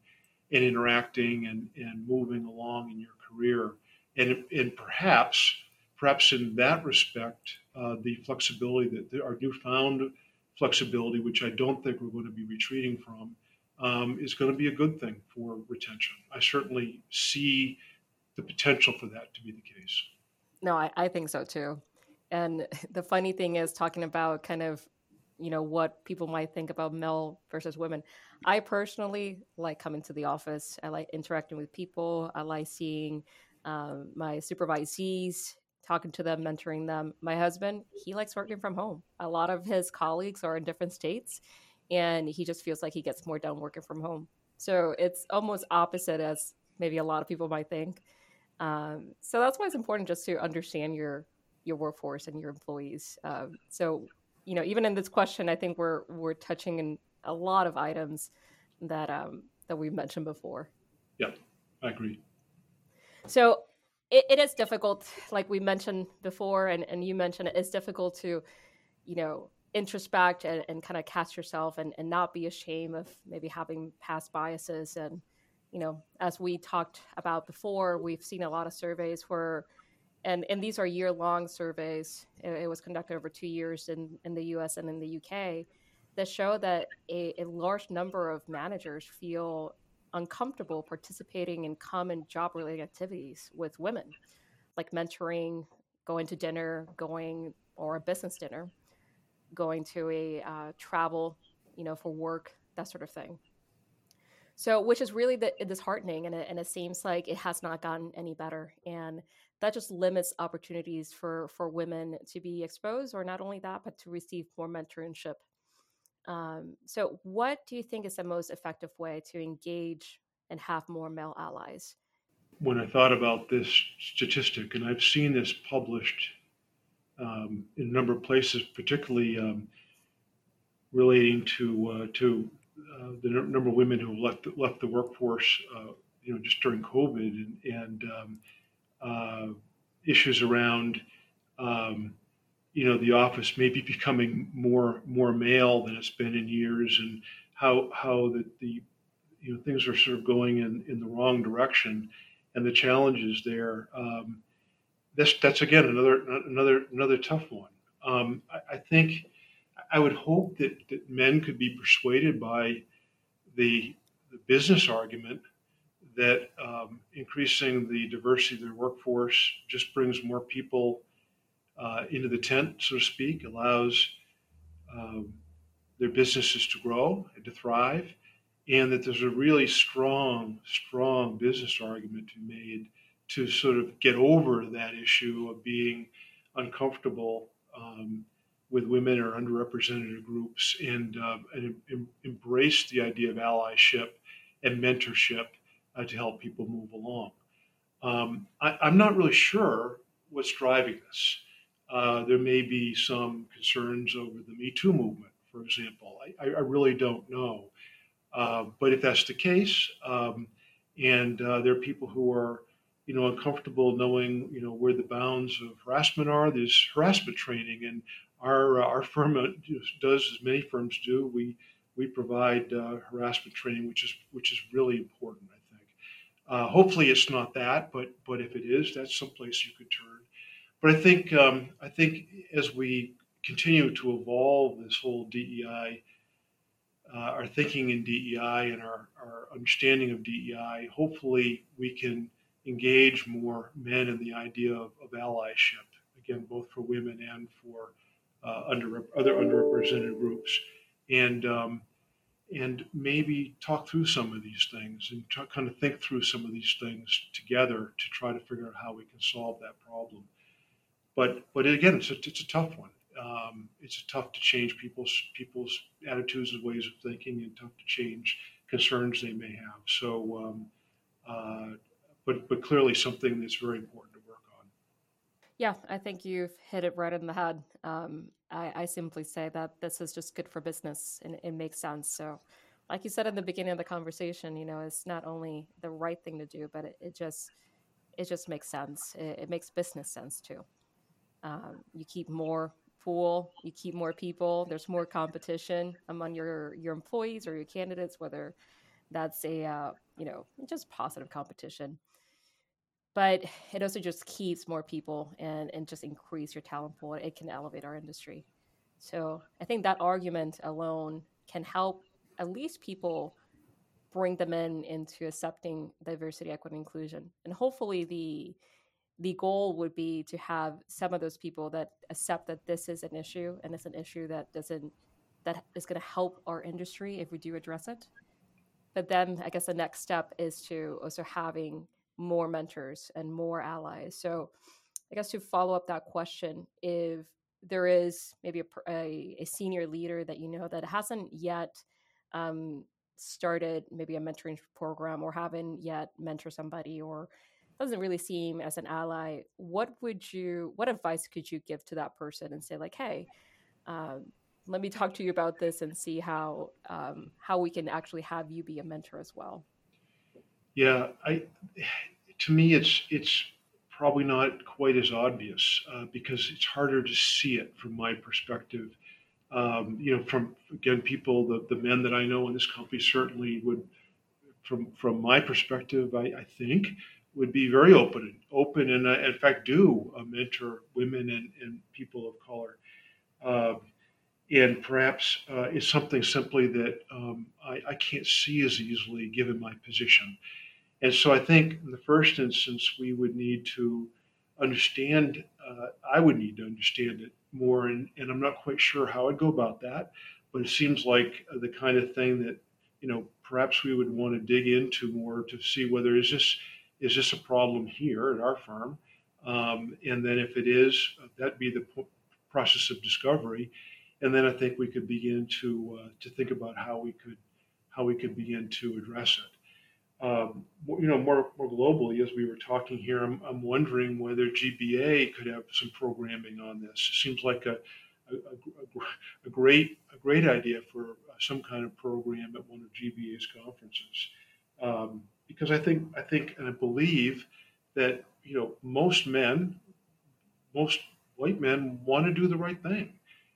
and interacting and, and moving along in your career. And, and perhaps, perhaps in that respect, uh, the flexibility that the, our newfound flexibility, which I don't think we're going to be retreating from, um, is going to be a good thing for retention. I certainly see the potential for that to be the case. No, I, I think so too. And the funny thing is, talking about kind of you know what people might think about male versus women i personally like coming to the office. I like interacting with people. I like seeing um, my supervisees talking to them mentoring them. My husband he likes working from home. A lot of his colleagues are in different states and he just feels like he gets more done working from home. So it's almost opposite as maybe a lot of people might think. Um, so that's why it's important just to understand your your workforce and your employees. Um, so you know, even in this question, I think we're we're touching in a lot of items that um, that we've mentioned before. Yeah, I agree. So it, it is difficult, like we mentioned before, and, and you mentioned it's difficult to, you know, introspect and, and kind of cast yourself and, and not be ashamed of maybe having past biases. And, you know, as we talked about before, we've seen a lot of surveys where and and these are year long surveys. It, it, was conducted over two years in in the U.S. and in the U.K. that show that a, a large number of managers feel uncomfortable participating in common job related activities with women, like mentoring, going to dinner, going or a business dinner, going to a uh, travel, you know, for work, that sort of thing. So, which is really the, disheartening, and it, and it seems like it has not gotten any better. And that just limits opportunities for for women to be exposed or not only that but to receive more mentorship um, so what do you think is the most effective way to engage and have more male allies. When I thought about this statistic, and I've seen this published um, in a number of places, particularly um, relating to uh, to uh, the n- number of women who left left the workforce, uh, you know, just during COVID, and, and um, uh, issues around, um, you know, the office maybe becoming more more male than it's been in years, and how how the, the you know things are sort of going in, in the wrong direction, and the challenges there. Um, that's that's again another another another tough one. Um, I, I, think I would hope that, that men could be persuaded by the, the business argument that um, increasing the diversity of their workforce just brings more people uh, into the tent, so to speak, allows um, their businesses to grow and to thrive, and that there's a really strong, strong business argument to be made to sort of get over that issue of being uncomfortable um, with women or underrepresented groups and, uh, and em- embrace the idea of allyship and mentorship uh, to help people move along. Um, I, am not really sure what's driving this. Uh, there may be some concerns over the Me Too movement, for example. I, I really don't know. Uh, but if that's the case, um, and uh, there are people who are, you know, uncomfortable knowing, you know, where the bounds of harassment are, there's harassment training, and our uh, our firm uh, does as many firms do. We we provide harassment training, which is which is really important. I think. Hopefully, it's not that, but but if it is, that's someplace you could turn. But I think um, I think as we continue to evolve this whole DEI, uh, our thinking in DEI and our, our understanding of DEI, hopefully we can engage more men in the idea of, of allyship. Again, both for women and for uh, under, other underrepresented groups, and um, and maybe talk through some of these things and kind of think through some of these things together to try to figure out how we can solve that problem. But but again, it's a, it's a tough one. Um, it's tough to change people's people's attitudes and ways of thinking, and tough to change concerns they may have. So, um, uh, but but clearly something that's very important to work on. Yeah, I think you've hit it right in the head. Um, I, I, simply say that this is just good for business and it makes sense. So, like you said in the beginning of the conversation, you know, it's not only the right thing to do, but it, it just it just makes sense. It, it makes business sense too. Um, you keep more pool, you keep more people. There's more competition among your your employees or your candidates, whether that's a uh, you know just positive competition but it also just keeps more people and, and just increase your talent pool. It can elevate our industry. So I think that argument alone can help at least people bring them in into accepting diversity, equity, inclusion. And hopefully the the goal would be to have some of those people that accept that this is an issue and it's an issue that doesn't that is going to help our industry if we do address it. But then I guess the next step is to also having more mentors and more allies. So, I guess to follow up that question, if there is maybe a, a, a senior leader that you know that hasn't yet um, started maybe a mentoring program or haven't yet mentor somebody or doesn't really seem as an ally, what would you, what advice could you give to that person and say like, hey, um, let me talk to you about this and see how um, how we can actually have you be a mentor as well. Yeah, I to me it's it's probably not quite as obvious uh, because it's harder to see it from my perspective. Um, you know, from again, people the, the men that I know in this company certainly would, from from my perspective, I, I think would be very open open and uh, in fact do uh, mentor women and, and people of color. Um, and perhaps uh, it's something simply that um, I, I, can't see as easily given my position. And so I think in the first instance, we would need to understand, uh, I would need to understand it more. And, and I'm not quite sure how I'd go about that, but it seems like the kind of thing that, you know, perhaps we would want to dig into more to see whether is this, is this a problem here at our firm? Um, and then if it is, that'd be the process of discovery. And then I think we could begin to, uh, to think about how we could, how we could begin to address it. um, you know, more, more globally, as we were talking here, I'm, I'm wondering whether GBA could have some programming on this. It seems like a, a, a, a great a great idea for some kind of program at one of GBA's conferences, um, because I think I think and I believe that you know most men, most white men want to do the right thing,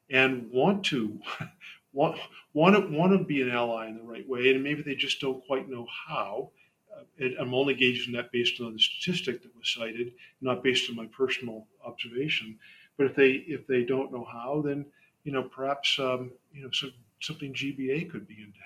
and want to want want to want to be an ally in the right way, and maybe they just don't quite know how. Uh, I'm only gauging that based on the statistic that was cited, not based on my personal observation. But if they if they don't know how, then you know perhaps um, you know some, something GBA could begin to.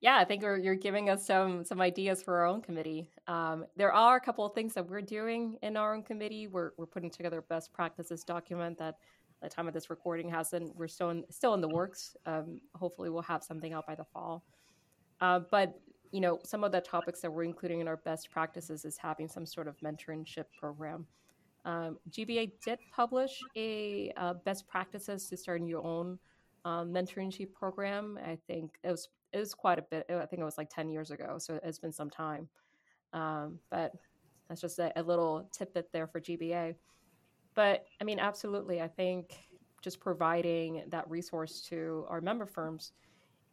Yeah, I think you're giving us some some ideas for our own committee. Um, there are a couple of things that we're doing in our own committee. We're we're putting together a best practices document that the time of this recording hasn't. We're still in, still in the works. Um, hopefully, we'll have something out by the fall. Uh, but you know, some of the topics that we're including in our best practices is having some sort of mentorship program. Um, GBA did publish a uh, best practices to start your own um, mentorship program. I think it was it was quite a bit. I think it was like ten years ago, so it's been some time. Um, but that's just a, a little tidbit there for GBA. But I mean, absolutely. I think just providing that resource to our member firms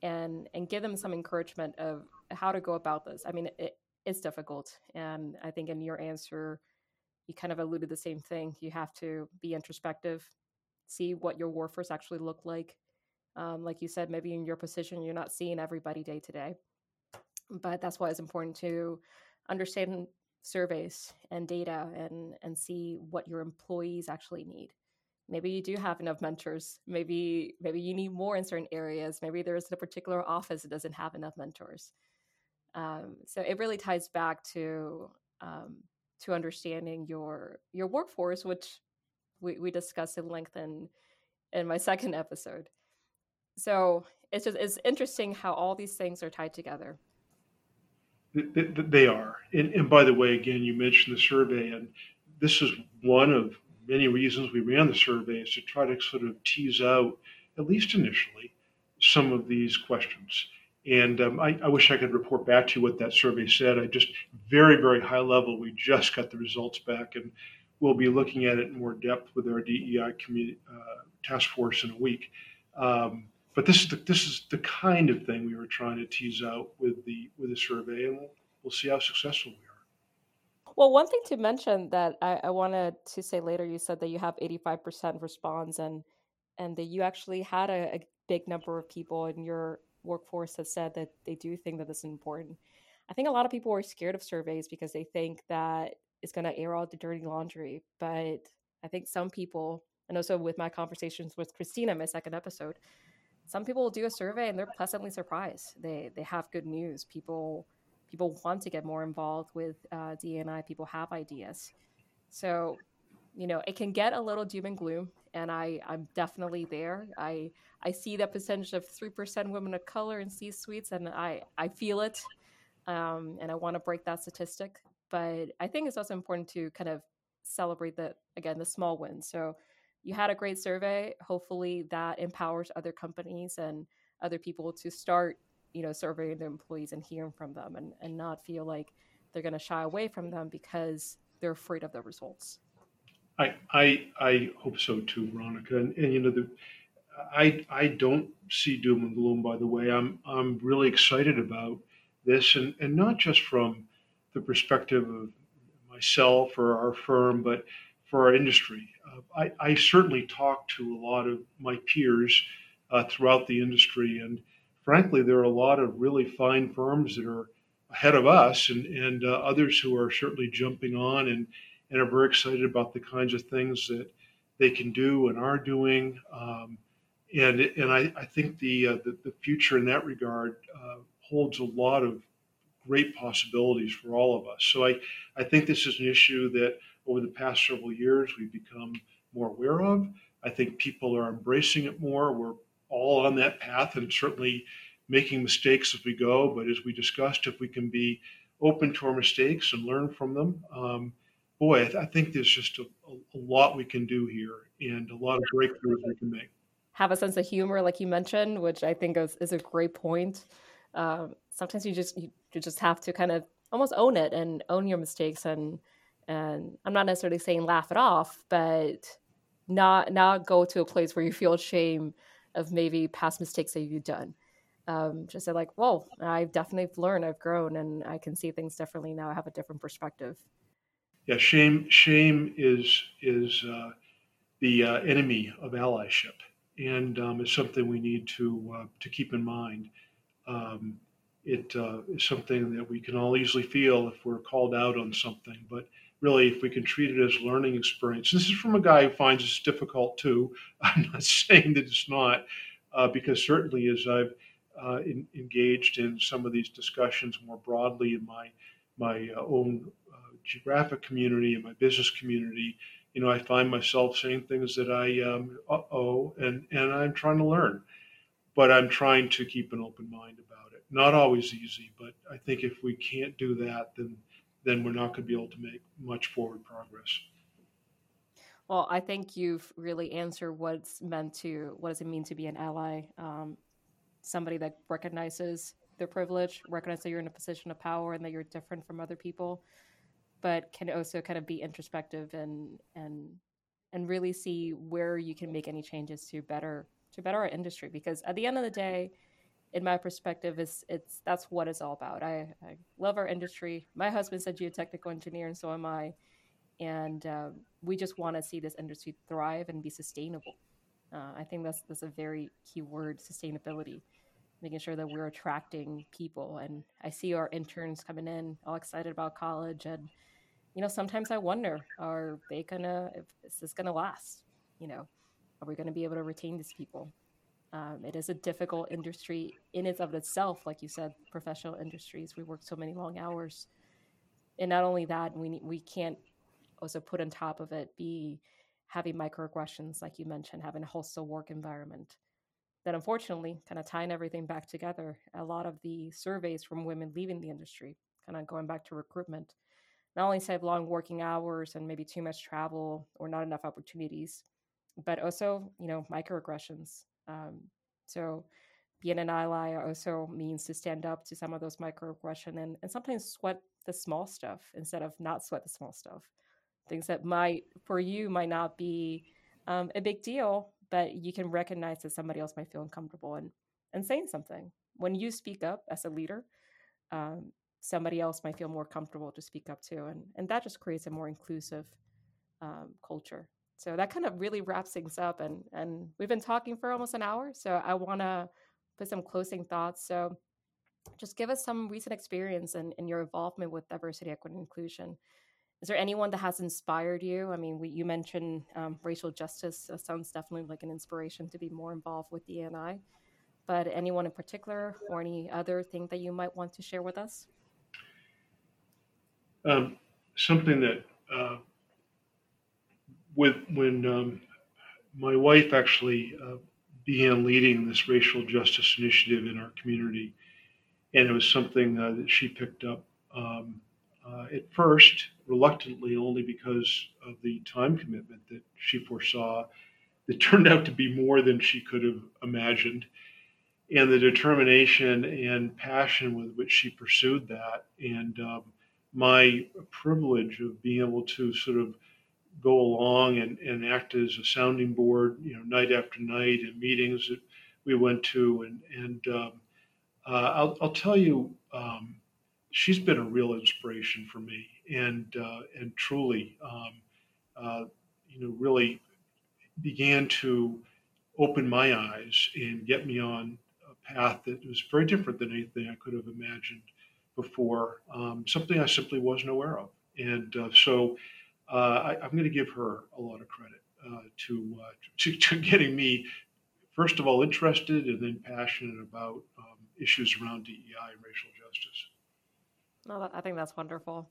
and and give them some encouragement of how to go about this. I mean, it, it's difficult, and I think in your answer, you kind of alluded the same thing. You have to be introspective, see what your workforce actually look like. Um, like you said, maybe in your position, you're not seeing everybody day to day, but that's why it's important to understand surveys and data and and see what your employees actually need. Maybe you do have enough mentors. Maybe maybe you need more in certain areas. Maybe there's a particular office that doesn't have enough mentors. Um, so it really ties back to um, to understanding your your workforce which we, we discussed in length in in my second episode so it's just it's interesting how all these things are tied together they are. And, and by the way, again, you mentioned the survey, and this is one of many reasons we ran the survey is to try to sort of tease out, at least initially, some of these questions. And um, I, I, wish I could report back to you what that survey said. I just very, very high level. We just got the results back, and we'll be looking at it in more depth with our DEI community, uh, task force in a week. Um, but this is the, this is the kind of thing we were trying to tease out with the with the survey, and we'll, we'll see how successful we are. Well, one thing to mention that I, I wanted to say later, you said that you have 85% response, and and that you actually had a, a big number of people in your workforce that said that they do think that this is important. I think a lot of people are scared of surveys because they think that it's going to air out the dirty laundry. But I think some people, and also with my conversations with Christina, my second episode, some people will do a survey and they're pleasantly surprised. They they have good news. People people want to get more involved with uh, DNI. People have ideas. So, you know, it can get a little doom and gloom, and I I'm definitely there. I I see the percentage of three percent women of color in C suites, and I I feel it, um, and I want to break that statistic. But I think it's also important to kind of celebrate the again the small wins. So you had a great survey. Hopefully, that empowers other companies and other people to start, you know, surveying their employees and hearing from them, and and not feel like they're going to shy away from them because they're afraid of the results. I I I hope so too, Veronica. And, and you know the. I, I don't see doom and gloom. By the way, I'm I'm really excited about this, and, and not just from the perspective of myself or our firm, but for our industry. Uh, I, I, certainly talk to a lot of my peers uh, throughout the industry, and frankly, there are a lot of really fine firms that are ahead of us, and, and uh, others who are certainly jumping on and, and are very excited about the kinds of things that they can do and are doing. Um, and and I, I think the, uh, the, the future in that regard uh, holds a lot of great possibilities for all of us. So I, I think this is an issue that over the past several years we've become more aware of. I think people are embracing it more. We're all on that path and certainly making mistakes as we go. But as we discussed, if we can be open to our mistakes and learn from them, um, boy, I, th- I, think there's just a, a, lot we can do here and a lot of breakthroughs we can make. Have a sense of humor, like you mentioned, which I think is, is a great point. Um, sometimes you just you, just have to kind of almost own it and own your mistakes and and I'm not necessarily saying laugh it off, but not not go to a place where you feel shame of maybe past mistakes that you've done. Um, just say like, whoa, I've definitely learned, I've grown, and I can see things differently now. I have a different perspective. Yeah, shame shame is is uh, the uh, enemy of allyship, and um, it's something we need to uh, to keep in mind. Um, it uh, is something that we can all easily feel if we're called out on something, but really, if we can treat it as learning experience. This is from a guy who finds this difficult too. I'm not saying that it's not, uh, because certainly as I've uh, in, engaged in some of these discussions more broadly in my my uh, own uh, geographic community and my business community, you know, I find myself saying things that I um, oh, and and I'm trying to learn, but I'm trying to keep an open mind about it. Not always easy, but I think if we can't do that, then then we're not going to be able to make much forward progress. Well, I think you've really answered what's meant to what does it mean to be an ally, um, somebody that recognizes their privilege, recognize that you're in a position of power and that you're different from other people, but can also kind of be introspective and and and really see where you can make any changes to better to better our industry. Because at the end of the day, in my perspective, is it's that's what it's all about. I, I love our industry. My husband's a geotechnical engineer, and so am I. And uh, we just want to see this industry thrive and be sustainable. Uh, I think that's that's a very key word: sustainability. Making sure that we're attracting people, and I see our interns coming in, all excited about college, and you know, sometimes I wonder: Are they gonna? Is this gonna last? You know, are we going to be able to retain these people? Um, it is a difficult industry in and of itself, like you said, professional industries. We work so many long hours, and not only that, we we can't also put on top of it be having microaggressions, like you mentioned, having a hostile work environment. That unfortunately, kind of tying everything back together, a lot of the surveys from women leaving the industry, kind of going back to recruitment, not only say long working hours and maybe too much travel or not enough opportunities, but also you know microaggressions um, so being an ally also means to stand up to some of those microaggression and, and sometimes sweat the small stuff instead of not sweat the small stuff. Things that might, for you, might not be um, a big deal, but you can recognize that somebody else might feel uncomfortable and, and saying something. When you speak up as a leader, um, somebody else might feel more comfortable to speak up to And, and that just creates a more inclusive um, culture so that kind of really wraps things up and and we've been talking for almost an hour so i want to put some closing thoughts. So just give us some recent experience and, in your involvement with diversity equity and inclusion. Is there anyone that has inspired you? I mean we, you mentioned um, racial justice sounds definitely like an inspiration to be more involved with ani but anyone in particular or any other thing that you might want to share with us? Um, something that uh, with when um, my wife actually uh, began leading this racial justice initiative in our community, and it was something uh, that she picked up um, uh, at first reluctantly, only because of the time commitment that she foresaw. That turned out to be more than she could have imagined, and the determination and passion with which she pursued that, and um, my privilege of being able to sort of go along and, and act as a sounding board, you know, night after night in meetings that we went to. And, and um, uh, I'll, I'll tell you, um, she's been a real inspiration for me and, uh, and truly, um, uh, you know, really began to open my eyes and get me on a path that was very different than anything I could have imagined before, um, something I simply wasn't aware of. And uh, so I, am going to give her a lot of credit uh, to, uh, to, to getting me, first of all, interested and then passionate about um, issues around DEI and racial justice. No, I think that's wonderful.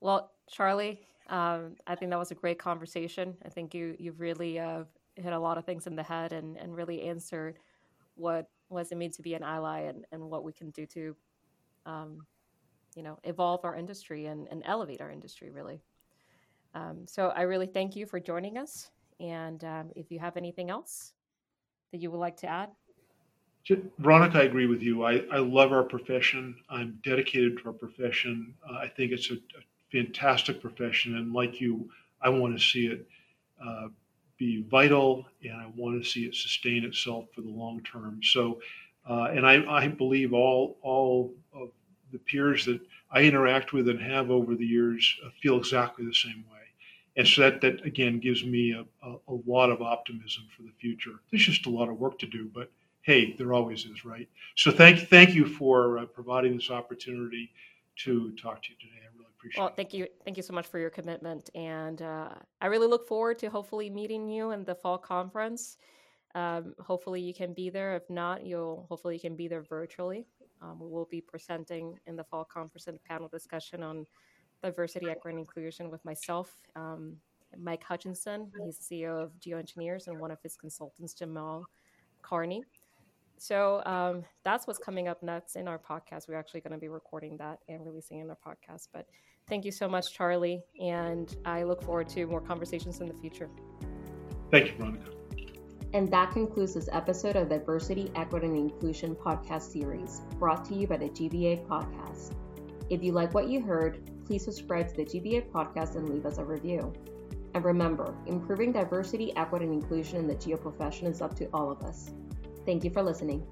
Well, Charlie, um, I think that was a great conversation. I think you you've really uh, hit a lot of things in the head and, and really answered what it mean to be an ally and, and what we can do to, um, you know, evolve our industry and, and elevate our industry really. Um, so I really thank you for joining us. And um, if you have anything else that you would like to add, Veronica, I agree with you. I, I love our profession. I'm dedicated to our profession. Uh, I think it's a, a, fantastic profession. And like you, I want to see it uh, be vital and I want to see it sustain itself for the long term. So, uh, and I, I believe all, all of the peers that I interact with and have over the years uh, feel exactly the same way. And so that, that again gives me a, a, a lot of optimism for the future. There's just a lot of work to do, but hey, there always is, right? So thank thank you for uh, providing this opportunity to talk to you today. I really appreciate well, it. Well, thank you, thank you so much for your commitment, and uh, I really look forward to hopefully meeting you in the fall conference. Um, hopefully, you can be there. If not, you'll hopefully you can be there virtually. Um, we will be presenting in the fall conference and panel discussion on diversity, equity, and inclusion with myself. Um, Mike Hutchinson, he's the CEO of Geoengineers, and one of his consultants, Jamal Carney. So um, that's what's coming up next in our podcast. We're actually going to be recording that and releasing in our podcast. But thank you so much, Charlie. And I look forward to more conversations in the future. Thank you, Veronica. And that concludes this episode of the Diversity, Equity, and Inclusion podcast series, brought to you by the GBA Podcast. If you like what you heard, please subscribe to the GBA Podcast and leave us a review. And remember, improving diversity, equity, and inclusion in the geo profession is up to all of us. Thank you for listening.